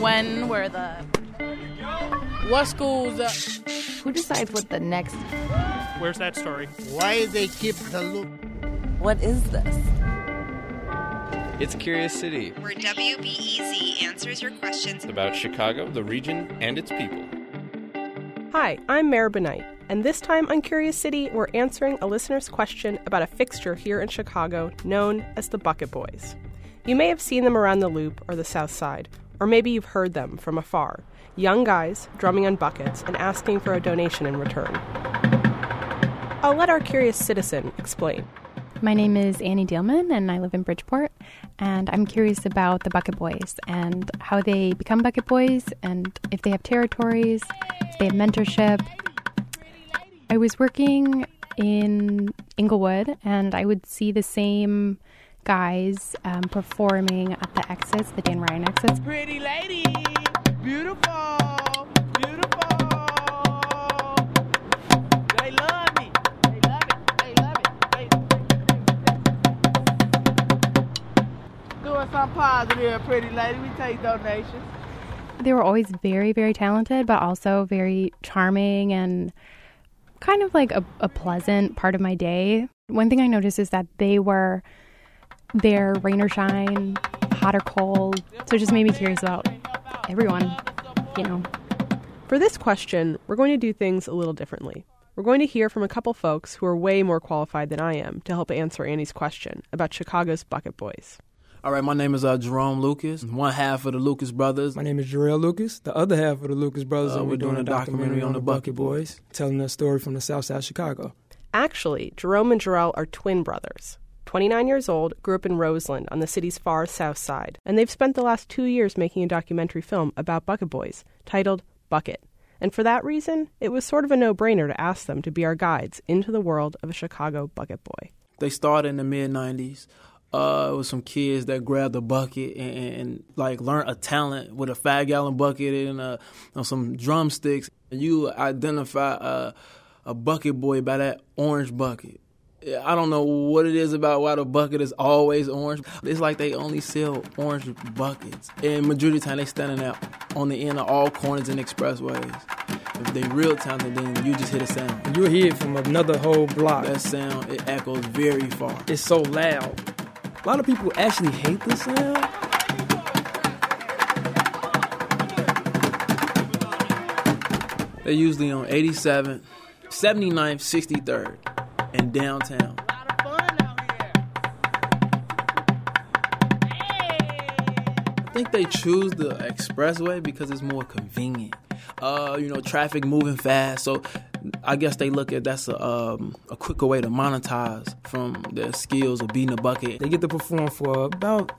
When were the. What schools? Uh, Who decides what the next. Where's that story? Why they keep the loop? What is this? It's Curious City. Where WBEZ answers your questions about Chicago, the region, and its people. Hi, I'm Meribah Knight, and this time on Curious City, we're answering a listener's question about a fixture here in Chicago known as the Bucket Boys. You may have seen them around the Loop or the South Side, or maybe you've heard them from afar young guys drumming on buckets and asking for a donation in return. I'll let our curious citizen explain. My name is Annie Dealman, and I live in Bridgeport. And I'm curious about the Bucket Boys and how they become Bucket Boys, and if they have territories, if they have mentorship. I was working in Englewood, and I would see the same guys um, performing at the exits, the Dan Ryan exits. Pretty lady, beautiful, beautiful. They love me. They love it. They love it. They, Doing something positive, pretty lady. We take donations. They were always very, very talented, but also very charming and kind of like a, a pleasant part of my day. One thing I noticed is that they were there, rain or shine, hot or cold. So it just made me curious about everyone, you know. For this question, we're going to do things a little differently. We're going to hear from a couple folks who are way more qualified than I am to help answer Annie's question about Chicago's Bucket Boys. All right, my name is uh, Jerome Lucas, one half of the Lucas Brothers. My name is Jarrell Lucas, the other half of the Lucas Brothers, Uh, and we're we're doing doing a documentary on the Bucket Boys, telling their story from the South Side of Chicago. Actually, Jerome and Jarrell are twin brothers. 29 years old, grew up in Roseland on the city's far south side, and they've spent the last two years making a documentary film about Bucket Boys titled Bucket. And for that reason, it was sort of a no brainer to ask them to be our guides into the world of a Chicago Bucket Boy. They started in the mid 90s. Uh, it was some kids that grabbed a bucket and, and, like learned a talent with a five gallon bucket and uh, some drumsticks. You identify uh, a bucket boy by that orange bucket. I don't know what it is about why the bucket is always orange. It's like they only sell orange buckets. And majority of the time they standing out on the end of all corners and expressways. If they real talented, then you just hit a sound. You'll hear it from another whole block. That sound, it echoes very far. It's so loud. A lot of people actually hate this sound. They're usually on 87th, 79th, 63rd, and downtown. I think they choose the expressway because it's more convenient. Uh, you know, traffic moving fast, so I guess they look at that's a um, a quicker way to monetize from their skills of beating a bucket. They get to perform for about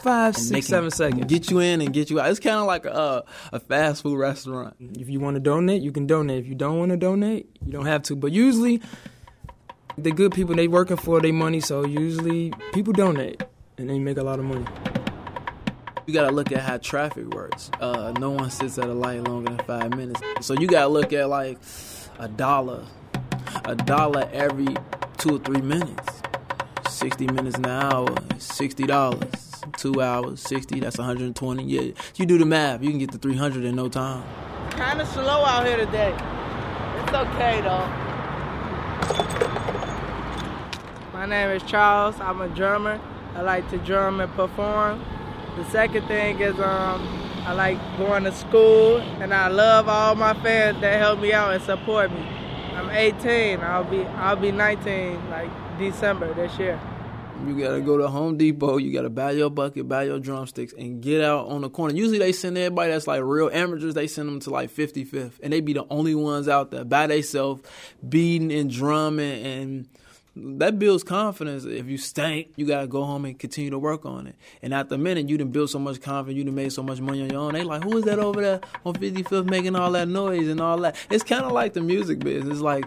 five, six, they can seven seconds. Get you in and get you out. It's kind of like a, a fast food restaurant. If you want to donate, you can donate. If you don't want to donate, you don't have to. But usually, the good people they working for their money, so usually people donate and they make a lot of money. You gotta look at how traffic works. Uh, no one sits at a light longer than five minutes. So you gotta look at like a dollar, a dollar every two or three minutes. Sixty minutes an hour, sixty dollars. Two hours, sixty. That's one hundred and twenty. Yeah, you do the math. You can get to three hundred in no time. Kind of slow out here today. It's okay though. My name is Charles. I'm a drummer. I like to drum and perform. The second thing is um, I like going to school, and I love all my fans that help me out and support me. I'm 18. I'll be I'll be 19 like December this year. You gotta go to Home Depot. You gotta buy your bucket, buy your drumsticks, and get out on the corner. Usually they send everybody that's like real amateurs. They send them to like 55th, and they be the only ones out there by themselves, beating and drumming, and that builds confidence. If you stink, you gotta go home and continue to work on it. And at the minute, you done built so much confidence, you done made so much money on your own. They like, who is that over there on 55th making all that noise and all that? It's kind of like the music business. It's like,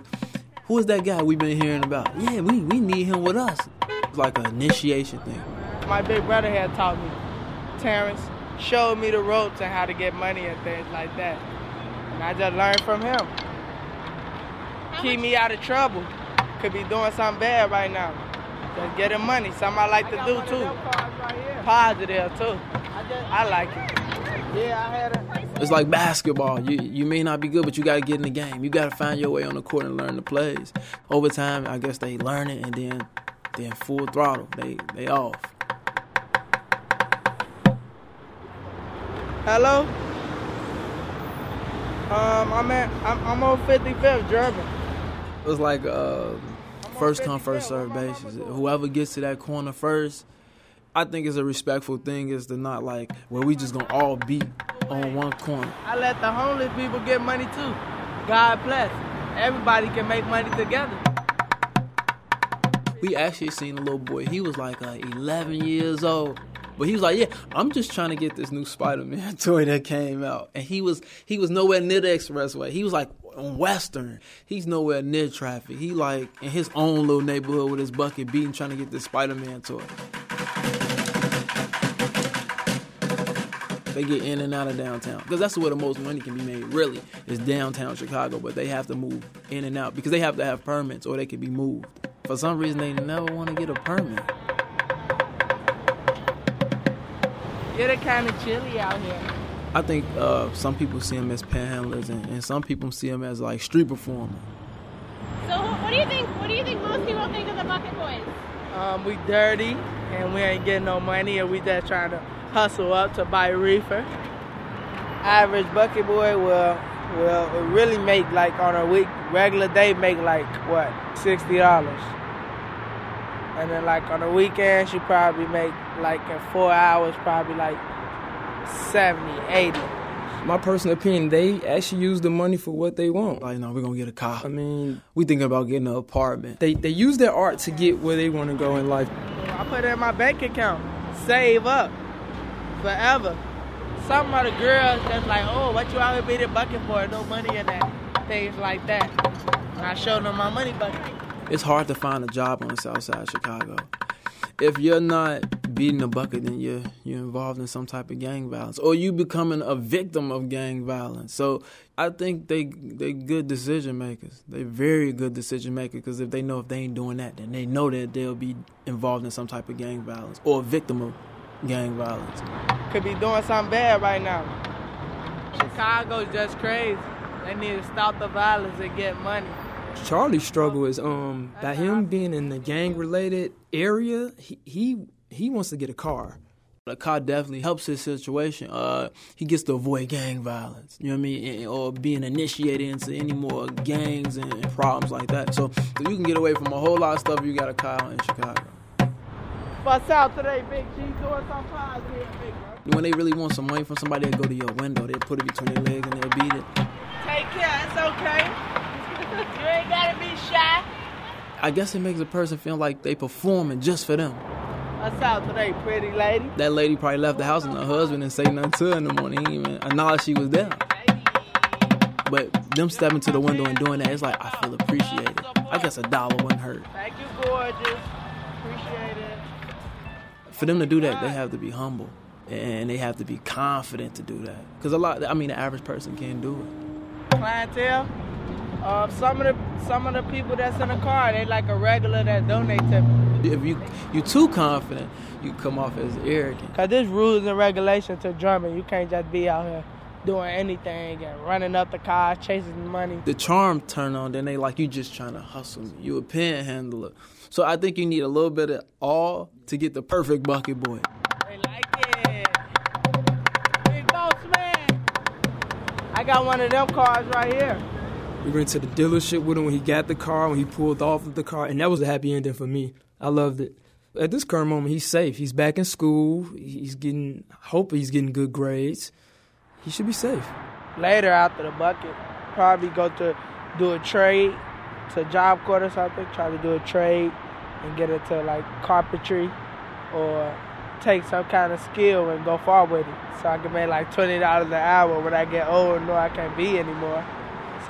who is that guy we've been hearing about? Yeah, we we need him with us. It's like an initiation thing. My big brother had taught me. Terrence showed me the ropes and how to get money and things like that. And I just learned from him. Keep me out of trouble. Could be doing something bad right now. Just getting money, something I like to do too. Positive too. I just I like it. Yeah, I had a. It's like basketball. You you may not be good, but you got to get in the game. You got to find your way on the court and learn the plays. Over time, I guess they learn it, and then then full throttle. They they off. Hello. Um, I'm at I'm, I'm on 55th German. It was like uh, first come first serve basis. Whoever gets to that corner first, I think it's a respectful thing. Is to not like where we just gonna all be on one corner. I let the homeless people get money too. God bless. Everybody can make money together. We actually seen a little boy. He was like uh, 11 years old. But he was like, "Yeah, I'm just trying to get this new Spider-Man toy that came out." And he was he was nowhere near the expressway. He was like Western. He's nowhere near traffic. He like in his own little neighborhood with his bucket beating, trying to get this Spider-Man toy. They get in and out of downtown because that's where the most money can be made. Really, is downtown Chicago. But they have to move in and out because they have to have permits or they can be moved. For some reason, they never want to get a permit. It's kind of chilly out here. I think uh, some people see them as panhandlers, and, and, some people see them as like street performers. So, what do you think? What do you think most people think of the Bucket Boys? Um, we dirty, and we ain't getting no money, and we just trying to hustle up to buy a reefer. Average bucket boy will will really make like on a week regular day make like what sixty dollars, and then like on the weekend she probably make like in four hours probably like 70, 80. My personal opinion, they actually use the money for what they want. Like, no, we're gonna get a car. I mean, we thinking about getting an apartment. They they use their art to get where they want to go in life. I put it in my bank account, save up forever. Some of the girls that's like, oh, what you out here being a bucket for? No money in that. Things like that. And I showed them my money bucket. It's hard to find a job on the south side of Chicago. If you're not beating a bucket, then you're you're involved in some type of gang violence, or you becoming a victim of gang violence. So I think they they good decision makers. They're very good decision makers because if they know if they ain't doing that, then they know that they'll be involved in some type of gang violence or a victim of gang violence. Could be doing something bad right now. Chicago's just crazy. They need to stop the violence and get money. Charlie's struggle is um by him being in the gang related area, he, he he wants to get a car. A car definitely helps his situation. Uh, he gets to avoid gang violence, you know what I mean, or being initiated into any more gangs and problems like that. So, so you can get away from a whole lot of stuff. You got a car in Chicago. Bust out today, Big G, doing some pies here, Big bro. When they really want some money from somebody, they go to your window. They put it between their legs and they'll beat it. Take care. It's okay. You ain't gotta be shy. I guess it makes a person feel like they performing just for them. What's out today, pretty lady? That lady probably left the house and her husband didn't say nothing to her in the morning. He even acknowledged she was there. But them stepping to the window and doing that, it's like I feel appreciated. I guess a dollar wouldn't hurt. Thank you, gorgeous. Appreciate it. For them to do that, they have to be humble and they have to be confident to do that. Because a lot, I mean, the average person can't do it. Clientele. Uh, some of the some of the people that's in the car, they like a regular that donate to me. If you you too confident, you come off as arrogant. Cause there's rules and regulations to drumming. You can't just be out here doing anything and running up the car, chasing money. The charm turn on, then they like you just trying to hustle me. You a panhandler. So I think you need a little bit of all to get the perfect bucket boy. They like it. Big boss man. I got one of them cars right here. We went to the dealership with him when he got the car, when he pulled off of the car, and that was a happy ending for me. I loved it. At this current moment, he's safe. He's back in school. He's getting, hope he's getting good grades. He should be safe. Later, after the bucket, probably go to do a trade to Job Corps or something. Try to do a trade and get into like carpentry or take some kind of skill and go far with it. So I can make like twenty dollars an hour when I get old and know I can't be anymore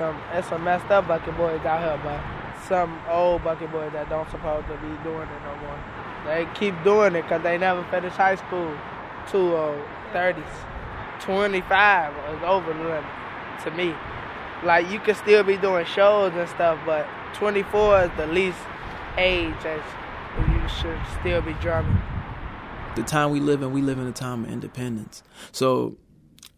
some it's some messed up bucket boys out here, but some old bucket boys that don't supposed to be doing it no more. They keep doing it because they never finished high school. Too old, 30s, 25 is over the limit to me. Like you can still be doing shows and stuff, but 24 is the least age that you should still be drumming. the time we live in, we live in a time of independence. So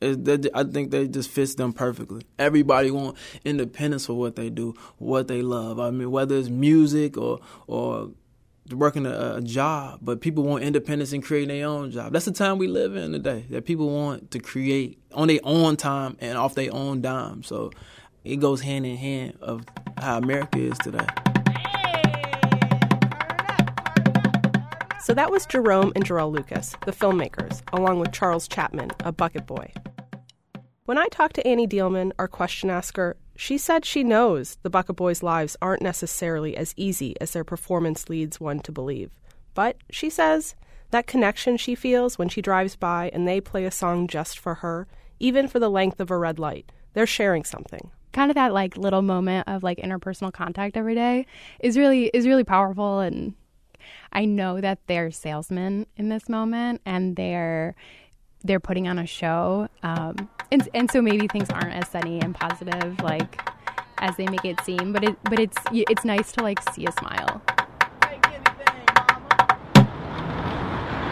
I think that just fits them perfectly. Everybody want independence for what they do, what they love. I mean, whether it's music or or working a, a, job, but people want independence and creating their own job. That's the time we live in today. That people want to create on their own time and off their own dime. So it goes hand in hand of how America is today. So that was Jerome and Jarrell Lucas, the filmmakers, along with Charles Chapman, a bucket boy. When I talked to Annie Dealman, our question asker, she said she knows the Bucket Boys' lives aren't necessarily as easy as their performance leads one to believe. But she says that connection she feels when she drives by and they play a song just for her, even for the length of a red light, they're sharing something kind of that like little moment of like interpersonal contact every day is really is really powerful and I know that they're salesmen in this moment and they're they're putting on a show, um, and and so maybe things aren't as sunny and positive like as they make it seem. But it but it's it's nice to like see a smile.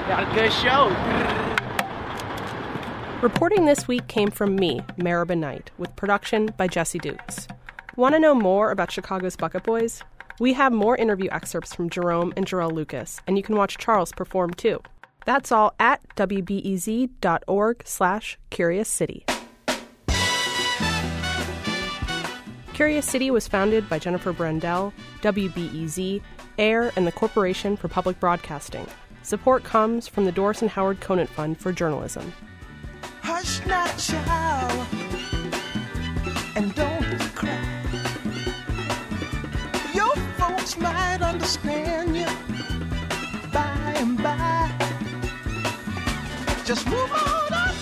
Got a good show. Reporting this week came from me, Meribah Knight, with production by Jesse Dukes. Want to know more about Chicago's Bucket Boys? We have more interview excerpts from Jerome and Jarrell Lucas, and you can watch Charles perform too. That's all at wbez.org slash Curious City. Curious City was founded by Jennifer Brandel, WBEZ, AIR, and the Corporation for Public Broadcasting. Support comes from the Doris and Howard Conant Fund for Journalism. Hush not, child, and don't cry. Your folks might understand you Just move on up.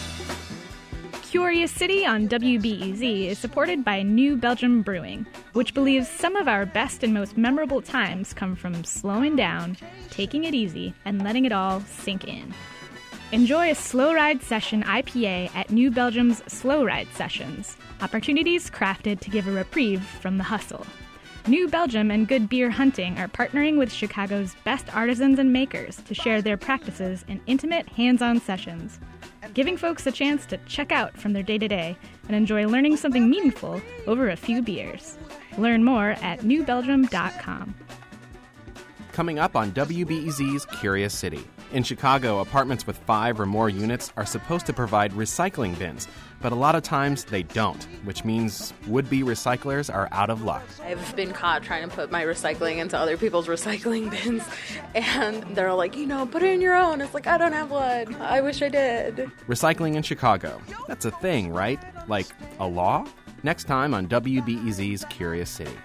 Curious City on WBEZ is supported by New Belgium Brewing, which believes some of our best and most memorable times come from slowing down, taking it easy, and letting it all sink in. Enjoy a slow ride session IPA at New Belgium's Slow Ride Sessions, opportunities crafted to give a reprieve from the hustle. New Belgium and Good Beer Hunting are partnering with Chicago's best artisans and makers to share their practices in intimate, hands on sessions, giving folks a chance to check out from their day to day and enjoy learning something meaningful over a few beers. Learn more at newbelgium.com. Coming up on WBEZ's Curious City. In Chicago, apartments with five or more units are supposed to provide recycling bins but a lot of times they don't, which means would be recyclers are out of luck. I've been caught trying to put my recycling into other people's recycling bins, and they're like, you know, put it in your own. It's like, I don't have one. I wish I did. Recycling in Chicago. That's a thing, right? Like a law? Next time on WBEZ's Curious City.